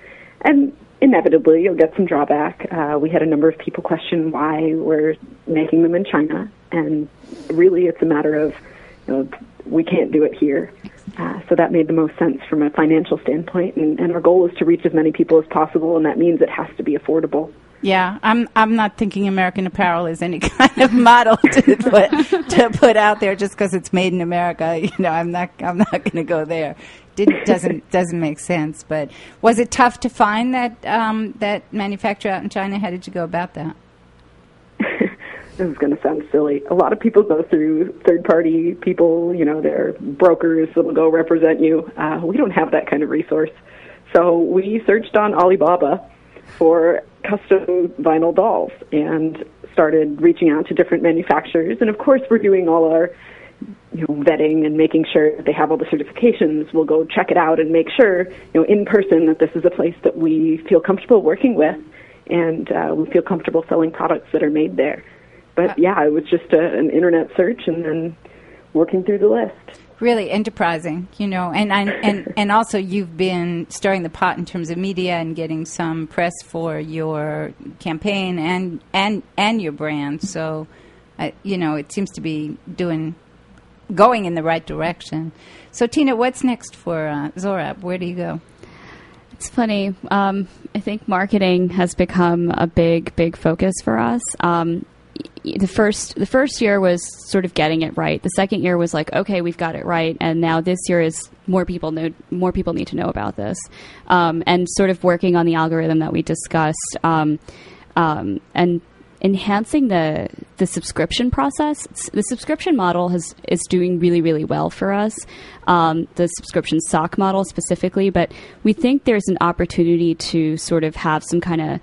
And inevitably, you'll get some drawback. Uh, we had a number of people question why we're making them in China, and really, it's a matter of you know we can't do it here. Uh, so that made the most sense from a financial standpoint, and, and our goal is to reach as many people as possible, and that means it has to be affordable. Yeah, I'm. I'm not thinking American Apparel is any kind of model to put to put out there just because it's made in America. You know, I'm not. I'm not going to go there. Didn't doesn't doesn't make sense. But was it tough to find that um, that manufacturer out in China? How did you go about that? This is going to sound silly. A lot of people go through third party people, you know, they're brokers that will go represent you. Uh, we don't have that kind of resource. So we searched on Alibaba for custom vinyl dolls and started reaching out to different manufacturers. And of course, we're doing all our you know, vetting and making sure that they have all the certifications. We'll go check it out and make sure, you know, in person that this is a place that we feel comfortable working with and uh, we feel comfortable selling products that are made there. But yeah, it was just a, an internet search and then working through the list. Really enterprising, you know, and and and, and also you've been stirring the pot in terms of media and getting some press for your campaign and and and your brand. So, uh, you know, it seems to be doing going in the right direction. So, Tina, what's next for uh, Zoraab? Where do you go? It's funny. Um, I think marketing has become a big, big focus for us. Um, y- the first, the first year was sort of getting it right. The second year was like, okay, we've got it right, and now this year is more people know, more people need to know about this, um, and sort of working on the algorithm that we discussed, um, um, and enhancing the the subscription process. The subscription model has is doing really really well for us. Um, the subscription sock model specifically, but we think there's an opportunity to sort of have some kind of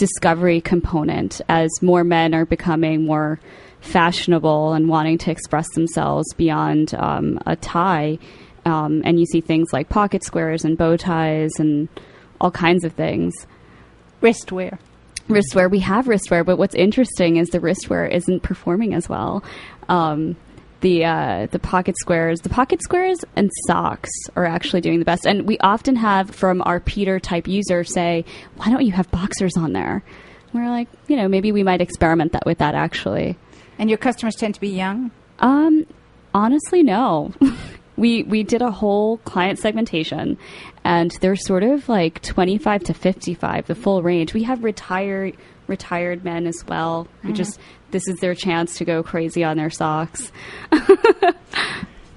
discovery component as more men are becoming more fashionable and wanting to express themselves beyond um, a tie. Um, and you see things like pocket squares and bow ties and all kinds of things. Wristwear. Wristwear. We have wristwear, but what's interesting is the wristwear isn't performing as well. Um, the uh, the pocket squares, the pocket squares and socks are actually doing the best. And we often have from our Peter type user say, "Why don't you have boxers on there?" We're like, you know, maybe we might experiment that with that actually. And your customers tend to be young. Um, honestly, no. we we did a whole client segmentation, and they're sort of like twenty five to fifty five, the full range. We have retired retired men as well who Mhm. just this is their chance to go crazy on their socks.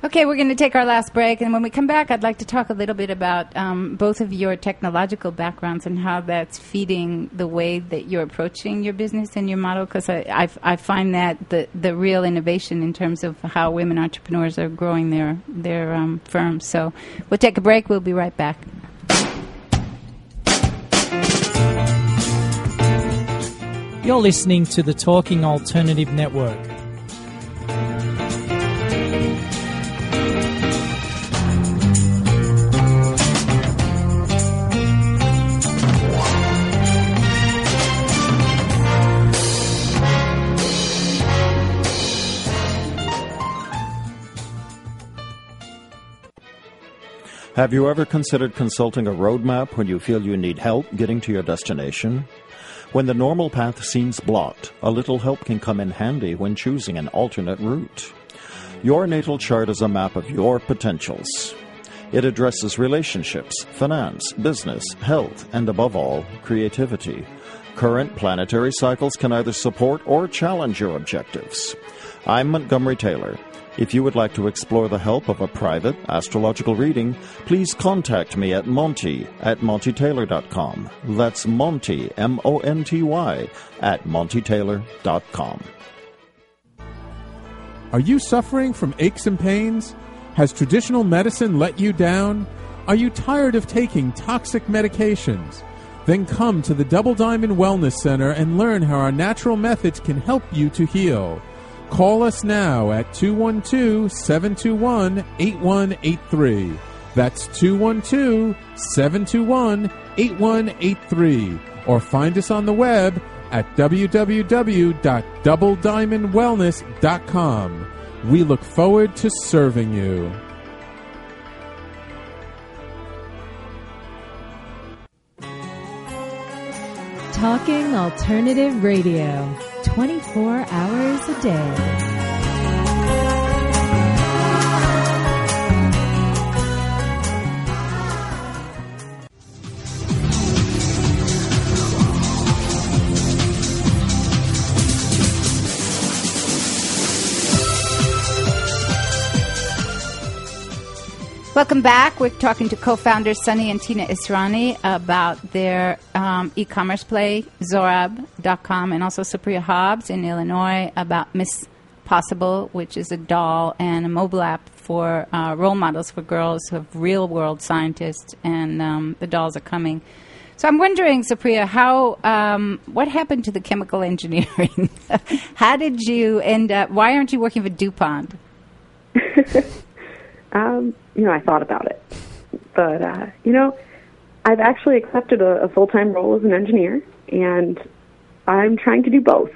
Okay, we're going to take our last break, and when we come back, I'd like to talk a little bit about um, both of your technological backgrounds and how that's feeding the way that you're approaching your business and your model. Because I, I, I find that the the real innovation in terms of how women entrepreneurs are growing their their um, firms. So we'll take a break. We'll be right back. You're listening to the Talking Alternative Network. Have you ever considered consulting a roadmap when you feel you need help getting to your destination? When the normal path seems blocked, a little help can come in handy when choosing an alternate route. Your natal chart is a map of your potentials. It addresses relationships, finance, business, health, and above all, creativity. Current planetary cycles can either support or challenge your objectives. I'm Montgomery Taylor. If you would like to explore the help of a private astrological reading, please contact me at Monty at MontyTaylor.com. That's Monty, M O N T Y, at MontyTaylor.com. Are you suffering from aches and pains? Has traditional medicine let you down? Are you tired of taking toxic medications? Then come to the Double Diamond Wellness Center and learn how our natural methods can help you to heal. Call us now at 212 721 8183. That's 212 721 8183. Or find us on the web at www.doublediamondwellness.com. We look forward to serving you. Talking Alternative Radio, 24 hours a day. Welcome back. We're talking to co-founders Sonny and Tina Israni about their um, e-commerce play, Zoraab.com, and also Supriya Hobbs in Illinois about Miss Possible, which is a doll and a mobile app for uh, role models for girls who have real-world scientists, and um, the dolls are coming. So I'm wondering, Supriya, how um, what happened to the chemical engineering? how did you end up? Why aren't you working for DuPont? Um, you know, I thought about it, but uh, you know, I've actually accepted a, a full-time role as an engineer, and I'm trying to do both.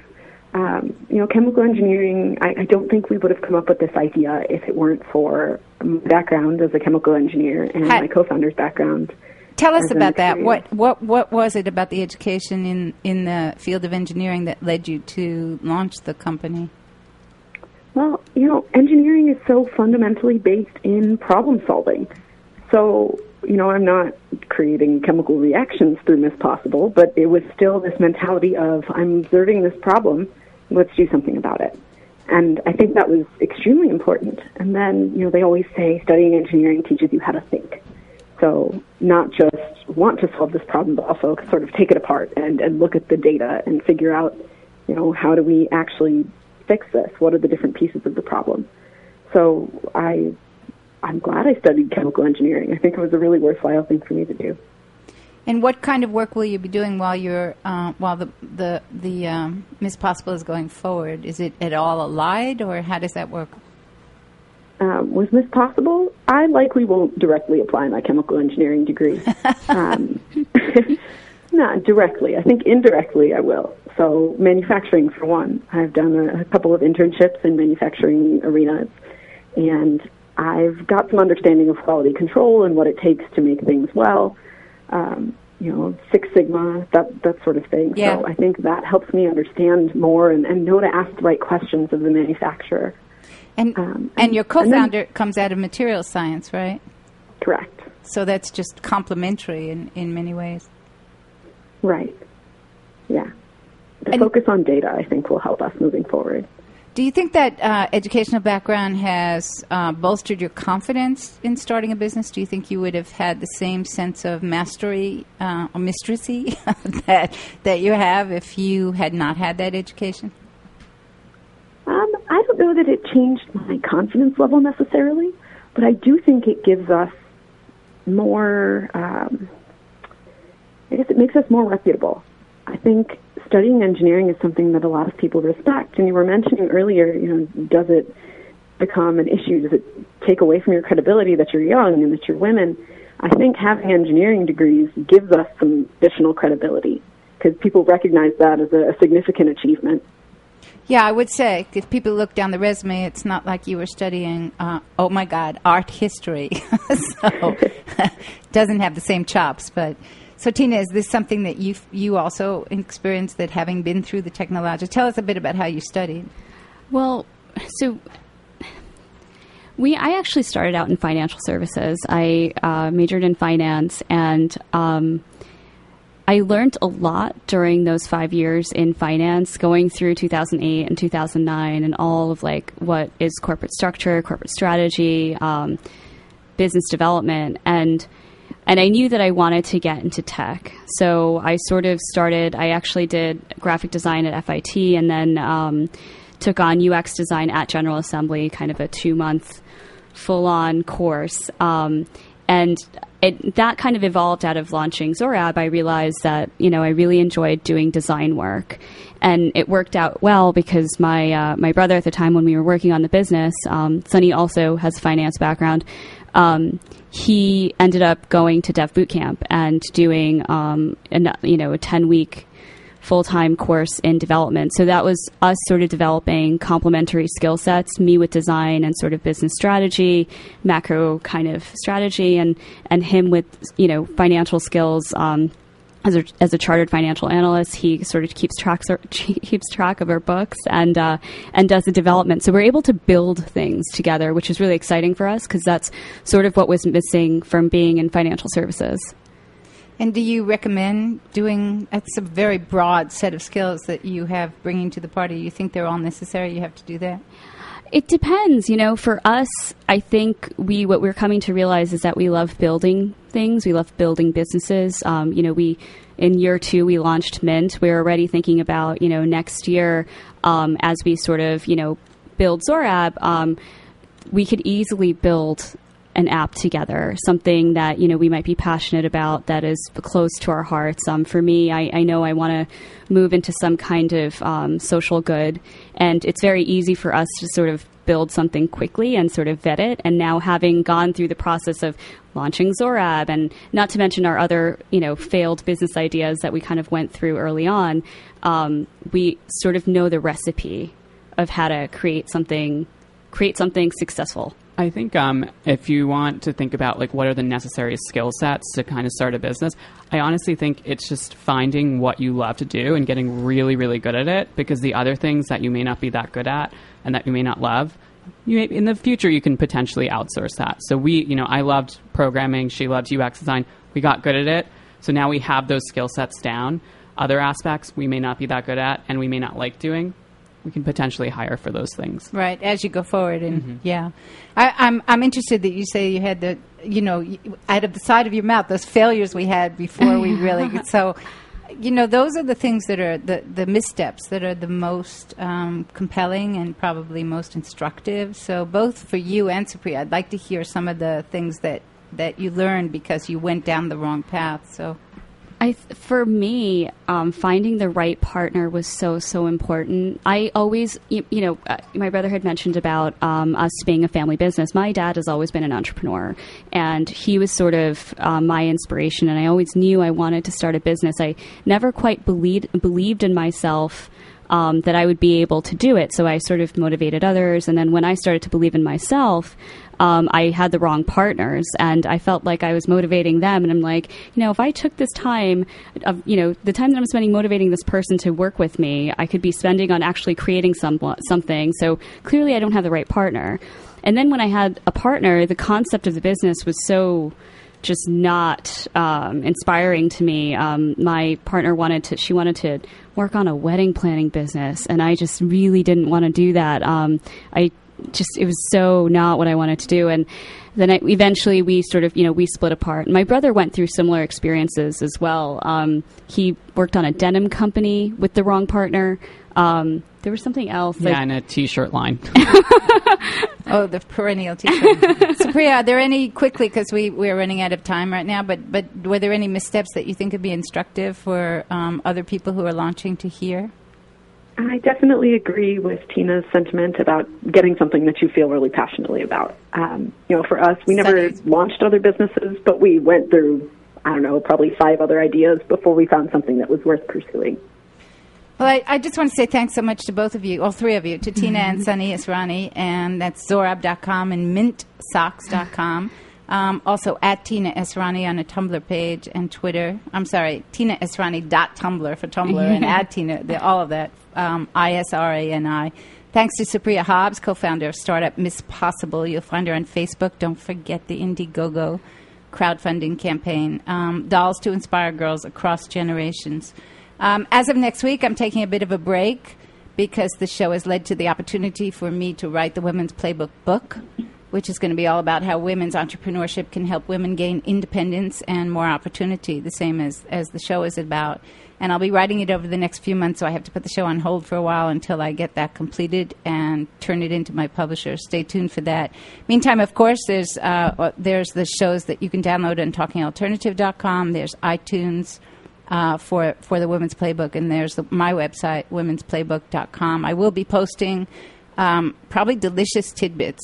Um, you know, chemical engineering. I, I don't think we would have come up with this idea if it weren't for my background as a chemical engineer and Hi. my co-founder's background. Tell us about that. What what what was it about the education in in the field of engineering that led you to launch the company? Well, you know, engineering is so fundamentally based in problem solving. So, you know, I'm not creating chemical reactions through Miss Possible, but it was still this mentality of I'm observing this problem, let's do something about it. And I think that was extremely important. And then, you know, they always say studying engineering teaches you how to think. So, not just want to solve this problem, but also sort of take it apart and, and look at the data and figure out, you know, how do we actually fix this? What are the different pieces of the problem? So I, I'm glad I studied chemical engineering. I think it was a really worthwhile thing for me to do. And what kind of work will you be doing while you're uh, while the the the um, Miss Possible is going forward? Is it at all allied, or how does that work? Um, was Miss Possible? I likely won't directly apply my chemical engineering degree. um, not directly. I think indirectly I will. So manufacturing, for one. I've done a, a couple of internships in manufacturing arenas, and I've got some understanding of quality control and what it takes to make things well. Um, you know, Six Sigma, that that sort of thing. Yeah. So I think that helps me understand more and, and know to ask the right questions of the manufacturer. And Um, and your and then- co-founder comes out of material science, right? Correct. So that's just complementary in in many ways. Right. Yeah. The focus on data, I think, will help us moving forward. Do you think that uh, educational background has uh, bolstered your confidence in starting a business? Do you think you would have had the same sense of mastery uh, or mistressy that that you have if you had not had that education? Um, I don't know that it changed my confidence level necessarily, but I do think it gives us more. Um, I guess it makes us more reputable. I think studying engineering is something that a lot of people respect. And you were mentioning earlier, you know, does it become an issue? Does it take away from your credibility that you're young and that you're women? I think having engineering degrees gives us some additional credibility because people recognize that as a, a significant achievement. Yeah, I would say if people look down the resume, it's not like you were studying. Uh, oh my God, art history. so doesn't have the same chops. But so Tina, is this something that you you also experienced that having been through the technology? Tell us a bit about how you studied. Well, so we I actually started out in financial services. I uh, majored in finance and. Um, I learned a lot during those five years in finance, going through 2008 and 2009, and all of like what is corporate structure, corporate strategy, um, business development, and and I knew that I wanted to get into tech. So I sort of started. I actually did graphic design at FIT, and then um, took on UX design at General Assembly, kind of a two month full on course. Um, and it, that kind of evolved out of launching Zoraab. I realized that you know I really enjoyed doing design work, and it worked out well because my uh, my brother at the time when we were working on the business, um, Sonny also has a finance background. Um, he ended up going to Dev Bootcamp and doing um, a, you know a ten week full time course in development. So that was us sort of developing complementary skill sets, me with design and sort of business strategy, macro kind of strategy, and, and him with, you know, financial skills. Um, as a, as a chartered financial analyst, he sort of keeps track keeps track of our books and uh, and does the development. So we're able to build things together, which is really exciting for us because that's sort of what was missing from being in financial services. And do you recommend doing? That's a very broad set of skills that you have bringing to the party. You think they're all necessary? You have to do that. It depends. You know, for us, I think we what we're coming to realize is that we love building things. We love building businesses. Um, you know, we in year two we launched Mint. We're already thinking about you know next year um, as we sort of you know build Zoraab. Um, we could easily build an app together, something that you know we might be passionate about that is close to our hearts. Um, for me, I, I know I want to move into some kind of um, social good, and it's very easy for us to sort of build something quickly and sort of vet it. And now having gone through the process of launching Zoraab, and not to mention our other you know failed business ideas that we kind of went through early on, um, we sort of know the recipe of how to create something create something successful. I think um, if you want to think about like what are the necessary skill sets to kind of start a business, I honestly think it's just finding what you love to do and getting really, really good at it. Because the other things that you may not be that good at and that you may not love, you may, in the future you can potentially outsource that. So we, you know, I loved programming. She loved UX design. We got good at it. So now we have those skill sets down. Other aspects we may not be that good at and we may not like doing we can potentially hire for those things. Right as you go forward, and mm-hmm. yeah, I, am I'm, I'm interested that you say you had the you know out of the side of your mouth those failures we had before we really so. You know, those are the things that are the, the missteps that are the most um, compelling and probably most instructive. So, both for you and Supriya, I'd like to hear some of the things that, that you learned because you went down the wrong path. So, I, for me, um, finding the right partner was so so important. I always, you, you know, uh, my brother had mentioned about um, us being a family business. My dad has always been an entrepreneur, and he was sort of uh, my inspiration. And I always knew I wanted to start a business. I never quite believed believed in myself. Um, that I would be able to do it. So I sort of motivated others. And then when I started to believe in myself, um, I had the wrong partners, and I felt like I was motivating them. And I'm like, you know, if I took this time, of, you know, the time that I'm spending motivating this person to work with me, I could be spending on actually creating some something. So clearly, I don't have the right partner. And then when I had a partner, the concept of the business was so just not um, inspiring to me. Um, my partner wanted to, she wanted to work on a wedding planning business, and I just really didn't want to do that. Um, I just it was so not what I wanted to do. And then I, eventually we sort of you know we split apart. My brother went through similar experiences as well. Um, he worked on a denim company with the wrong partner. Um, there was something else. Yeah, like, and a T-shirt line. oh, the perennial T-shirt. Supriya, are there any quickly because we we're running out of time right now? But but were there any missteps that you think would be instructive for um, other people who are launching to hear? I definitely agree with Tina's sentiment about getting something that you feel really passionately about. Um, you know, for us, we never launched other businesses, but we went through, I don't know, probably five other ideas before we found something that was worth pursuing. Well, I, I just want to say thanks so much to both of you, all three of you, to Tina and Sonny Israni, and that's Zoraab.com and MintSocks.com. Um, also at Tina Israni on a Tumblr page and Twitter. I'm sorry, Tina Israni dot Tumblr for Tumblr and at Tina, the, all of that. Um, I S R A N I. Thanks to Supriya Hobbs, co-founder of startup Miss Possible. You'll find her on Facebook. Don't forget the Indiegogo crowdfunding campaign. Um, dolls to inspire girls across generations. Um, as of next week, I'm taking a bit of a break because the show has led to the opportunity for me to write the Women's Playbook book, which is going to be all about how women's entrepreneurship can help women gain independence and more opportunity, the same as, as the show is about. And I'll be writing it over the next few months, so I have to put the show on hold for a while until I get that completed and turn it into my publisher. Stay tuned for that. Meantime, of course, there's uh, there's the shows that you can download on TalkingAlternative.com. There's iTunes uh, for for the Women's Playbook, and there's the, my website, Women'sPlaybook.com. I will be posting um, probably delicious tidbits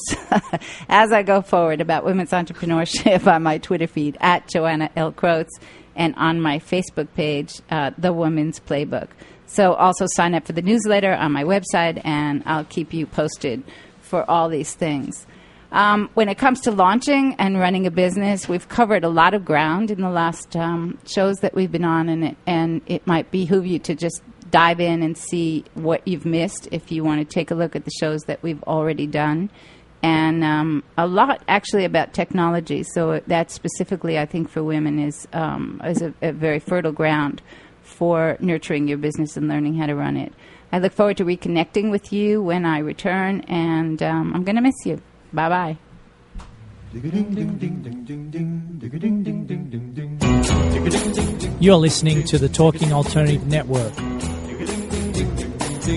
as I go forward about women's entrepreneurship on my Twitter feed at Joanna L. Krotz and on my Facebook page, uh, The Women's Playbook. So also sign up for the newsletter on my website, and I'll keep you posted for all these things. Um, when it comes to launching and running a business, we've covered a lot of ground in the last um, shows that we've been on, and it, and it might behoove you to just dive in and see what you've missed if you want to take a look at the shows that we've already done. And um, a lot actually about technology. So that specifically, I think, for women is um, is a, a very fertile ground for nurturing your business and learning how to run it. I look forward to reconnecting with you when I return, and um, I'm going to miss you. Bye bye. You're listening to the Talking Alternative Network. Are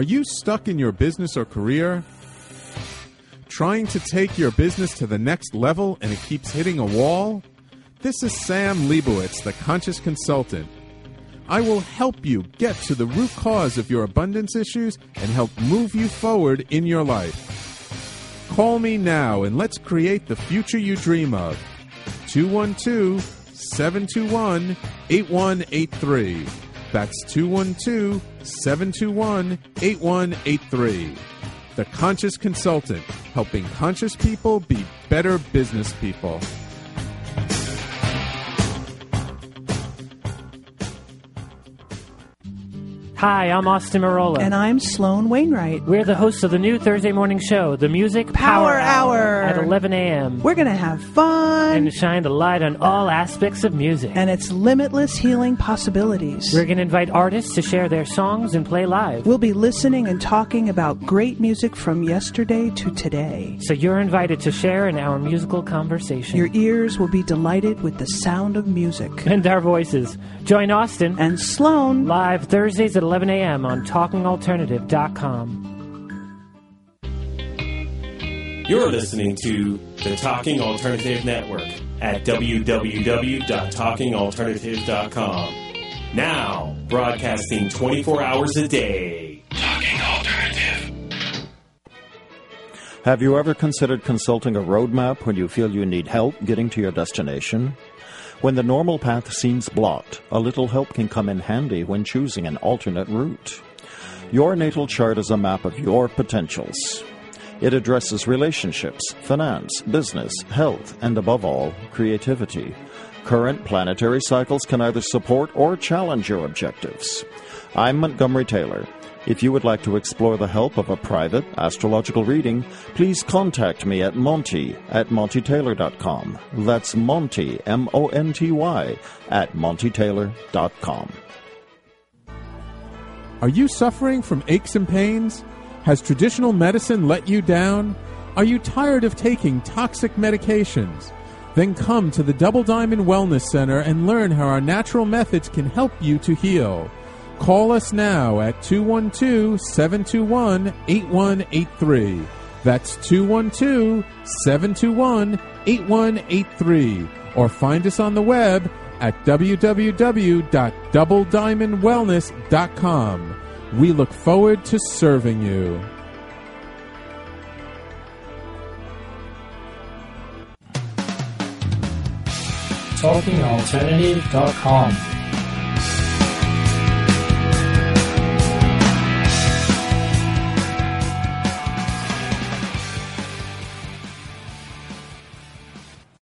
you stuck in your business or career? Trying to take your business to the next level and it keeps hitting a wall? This is Sam Leibowitz, the Conscious Consultant. I will help you get to the root cause of your abundance issues and help move you forward in your life. Call me now and let's create the future you dream of. 212 721 8183. That's 212 721 8183. The Conscious Consultant, helping conscious people be better business people. Hi, I'm Austin Marola. And I'm Sloan Wainwright. We're the hosts of the new Thursday morning show, The Music Power Hour. at 11 a.m. We're going to have fun. and shine the light on all aspects of music. and its limitless healing possibilities. We're going to invite artists to share their songs and play live. We'll be listening and talking about great music from yesterday to today. So you're invited to share in our musical conversation. Your ears will be delighted with the sound of music. and our voices. Join Austin and Sloan live Thursdays at 11 a.m. on TalkingAlternative.com. You're listening to the Talking Alternative Network at www.talkingalternative.com. Now, broadcasting 24 hours a day. Talking Alternative. Have you ever considered consulting a roadmap when you feel you need help getting to your destination? When the normal path seems blocked, a little help can come in handy when choosing an alternate route. Your natal chart is a map of your potentials. It addresses relationships, finance, business, health, and above all, creativity. Current planetary cycles can either support or challenge your objectives. I'm Montgomery Taylor. If you would like to explore the help of a private astrological reading, please contact me at Monty at MontyTaylor.com. That's Monty, M O N T Y, at MontyTaylor.com. Are you suffering from aches and pains? Has traditional medicine let you down? Are you tired of taking toxic medications? Then come to the Double Diamond Wellness Center and learn how our natural methods can help you to heal. Call us now at 212 721 8183. That's 212 721 8183. Or find us on the web at www.doublediamondwellness.com. We look forward to serving you. TalkingAlternative.com